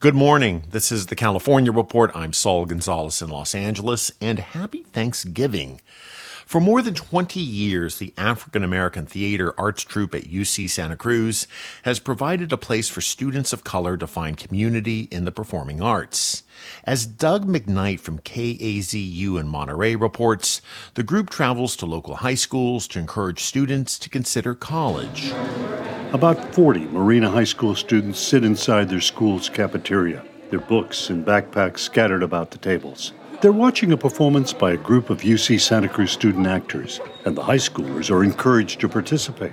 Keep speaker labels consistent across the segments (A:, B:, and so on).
A: Good morning. This is the California Report. I'm Saul Gonzalez in Los Angeles, and happy Thanksgiving. For more than 20 years, the African American Theater Arts Troupe at UC Santa Cruz has provided a place for students of color to find community in the performing arts. As Doug McKnight from KAZU in Monterey reports, the group travels to local high schools to encourage students to consider college.
B: About 40 Marina High School students sit inside their school's cafeteria, their books and backpacks scattered about the tables. They're watching a performance by a group of UC Santa Cruz student actors, and the high schoolers are encouraged to participate.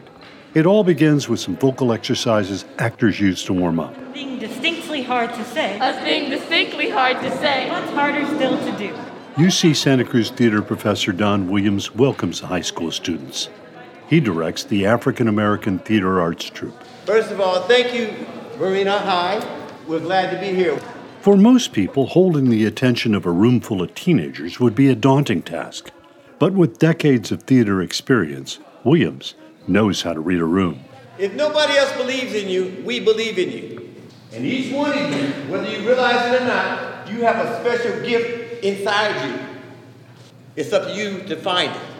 B: It all begins with some vocal exercises actors use to warm up.
C: Being distinctly hard to say.
D: Us being distinctly hard to say.
C: What's harder still to do?
B: UC Santa Cruz theater professor Don Williams welcomes the high school students. He directs the African American Theater Arts Troupe.
E: First of all, thank you, Marina High. We're glad to be here.
B: For most people, holding the attention of a room full of teenagers would be a daunting task. But with decades of theater experience, Williams knows how to read a room.
E: If nobody else believes in you, we believe in you. And each one of you, whether you realize it or not, you have a special gift inside you. It's up to you to find it.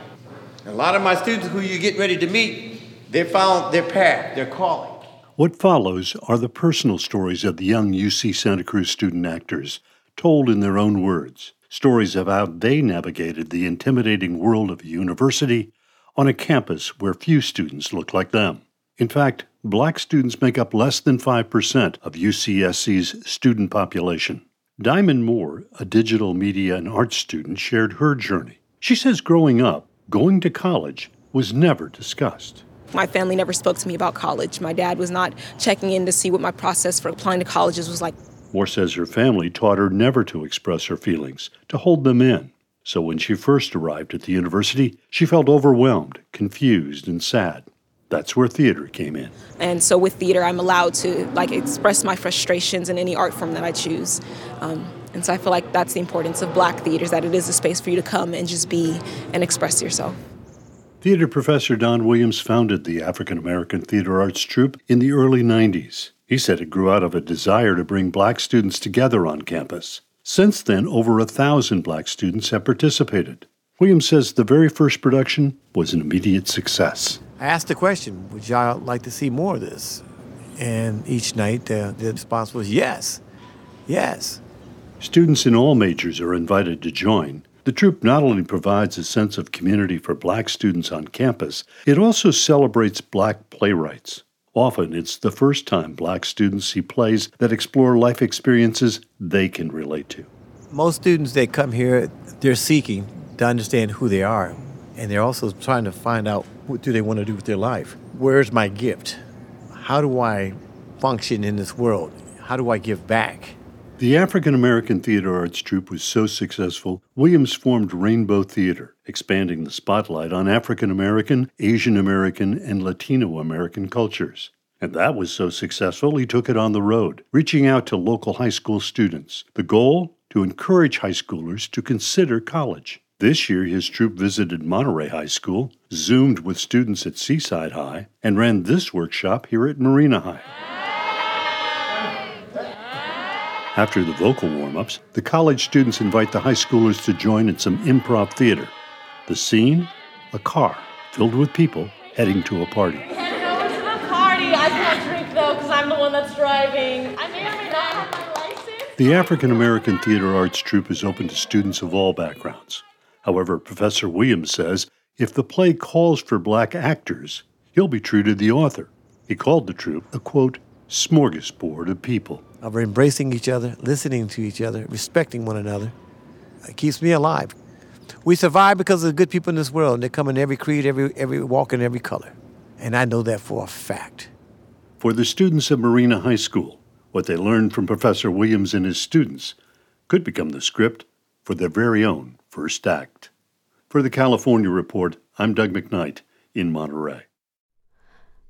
E: And a lot of my students who you get ready to meet, they found their path, their calling.
B: What follows are the personal stories of the young UC Santa Cruz student actors, told in their own words. Stories of how they navigated the intimidating world of university on a campus where few students look like them. In fact, black students make up less than 5% of UCSC's student population. Diamond Moore, a digital media and arts student, shared her journey. She says growing up, going to college was never discussed.
F: My family never spoke to me about college. My dad was not checking in to see what my process for applying to colleges was like.
B: Moore says her family taught her never to express her feelings, to hold them in. So when she first arrived at the university, she felt overwhelmed, confused, and sad. That's where theater came in.
F: And so with theater, I'm allowed to like express my frustrations in any art form that I choose. Um, and so I feel like that's the importance of black theaters, that it is a space for you to come and just be and express yourself.
B: Theater professor Don Williams founded the African American Theater Arts Troupe in the early 90s. He said it grew out of a desire to bring black students together on campus. Since then, over a thousand black students have participated. Williams says the very first production was an immediate success.
G: I asked the question, would y'all like to see more of this? And each night uh, the response was yes, yes.
B: Students in all majors are invited to join, the troupe not only provides a sense of community for black students on campus, it also celebrates black playwrights. Often it's the first time black students see plays that explore life experiences they can relate to.
G: Most students that come here, they're seeking to understand who they are, and they're also trying to find out what do they want to do with their life. Where's my gift? How do I function in this world? How do I give back?
B: The African American Theater Arts Troupe was so successful, Williams formed Rainbow Theater, expanding the spotlight on African American, Asian American, and Latino American cultures. And that was so successful, he took it on the road, reaching out to local high school students. The goal? To encourage high schoolers to consider college. This year, his troupe visited Monterey High School, Zoomed with students at Seaside High, and ran this workshop here at Marina High. After the vocal warm ups, the college students invite the high schoolers to join in some improv theater. The scene? A car filled with people heading to a party.
D: I can't go to the party. I can't drink though because I'm the one that's driving. I may or may not have my license.
B: The African American Theater Arts Troupe is open to students of all backgrounds. However, Professor Williams says if the play calls for black actors, he'll be true to the author. He called the troupe a quote, smorgasbord of people.
G: Of embracing each other, listening to each other, respecting one another. It keeps me alive. We survive because of the good people in this world, and they come in every creed, every, every walk, and every color. And I know that for a fact.
B: For the students of Marina High School, what they learned from Professor Williams and his students could become the script for their very own first act. For the California Report, I'm Doug McKnight in Monterey.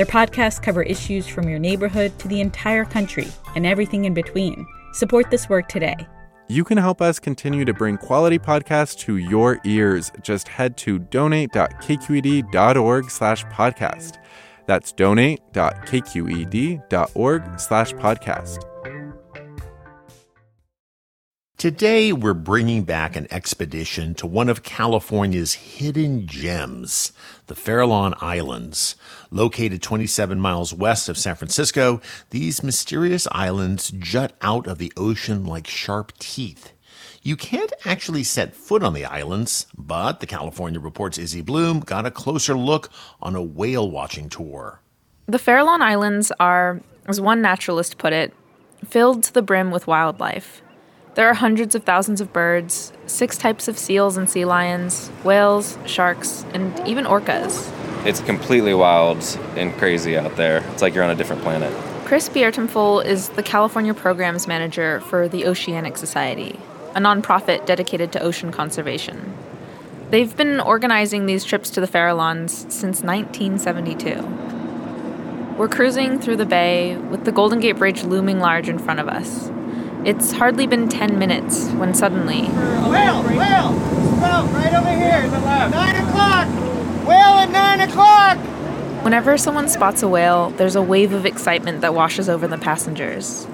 H: Their podcasts cover issues from your neighborhood to the entire country and everything in between. Support this work today.
I: You can help us continue to bring quality podcasts to your ears. Just head to donate.kqed.org slash podcast. That's donate.kqed.org slash podcast.
A: Today, we're bringing back an expedition to one of California's hidden gems, the Farallon Islands. Located 27 miles west of San Francisco, these mysterious islands jut out of the ocean like sharp teeth. You can't actually set foot on the islands, but the California Report's Izzy Bloom got a closer look on a whale watching tour.
J: The Farallon Islands are, as one naturalist put it, filled to the brim with wildlife. There are hundreds of thousands of birds, six types of seals and sea lions, whales, sharks, and even orcas.
K: It's completely wild and crazy out there. It's like you're on a different planet.
J: Chris Biertuempfel is the California Programs Manager for the Oceanic Society, a nonprofit dedicated to ocean conservation. They've been organizing these trips to the Farallons since 1972. We're cruising through the bay with the Golden Gate Bridge looming large in front of us. It's hardly been 10 minutes when suddenly.
L: Whale! Whale! Spout right over here! To the left. 9 o'clock! Whale at 9 o'clock!
J: Whenever someone spots a whale, there's a wave of excitement that washes over the passengers.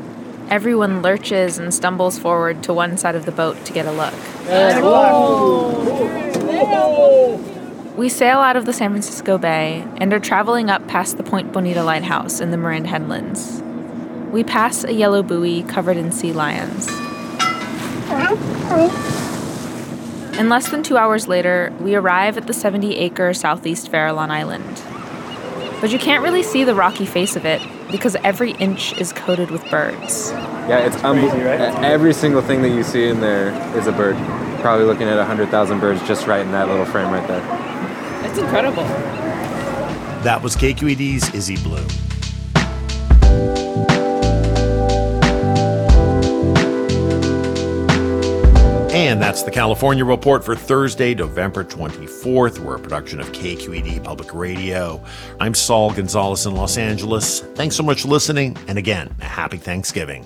J: Everyone lurches and stumbles forward to one side of the boat to get a look. We sail out of the San Francisco Bay and are traveling up past the Point Bonita Lighthouse in the Marin Headlands. We pass a yellow buoy covered in sea lions. And less than two hours later, we arrive at the 70 acre southeast Farallon Island. But you can't really see the rocky face of it because every inch is coated with birds.
K: Yeah, it's unbelievable. Right? Every single thing that you see in there is a bird. Probably looking at 100,000 birds just right in that little frame right there.
H: It's incredible.
A: That was KQED's Izzy Bloom. And that's the California Report for Thursday, November 24th. We're a production of KQED Public Radio. I'm Saul Gonzalez in Los Angeles. Thanks so much for listening. And again, a happy Thanksgiving.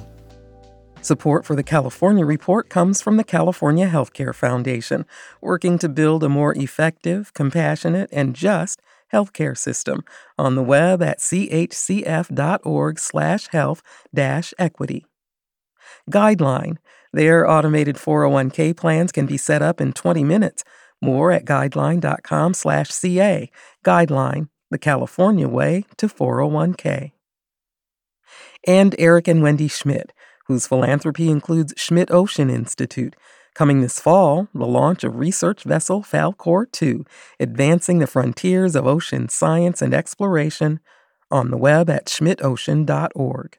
M: Support for the California Report comes from the California Healthcare Foundation, working to build a more effective, compassionate, and just healthcare system on the web at chcf.org/health-equity. Guideline their automated 401k plans can be set up in 20 minutes. More at guideline.com/ca. Guideline, the California way to 401k. And Eric and Wendy Schmidt, whose philanthropy includes Schmidt Ocean Institute. Coming this fall, the launch of research vessel Falkor 2, advancing the frontiers of ocean science and exploration, on the web at schmidtocean.org.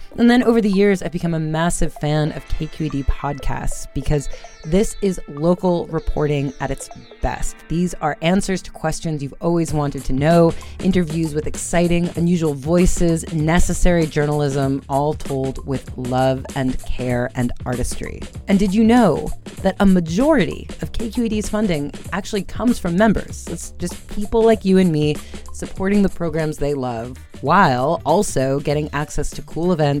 N: And then over the years, I've become a massive fan of KQED podcasts because this is local reporting at its best. These are answers to questions you've always wanted to know, interviews with exciting, unusual voices, necessary journalism, all told with love and care and artistry. And did you know that a majority of KQED's funding actually comes from members? It's just people like you and me supporting the programs they love while also getting access to cool events,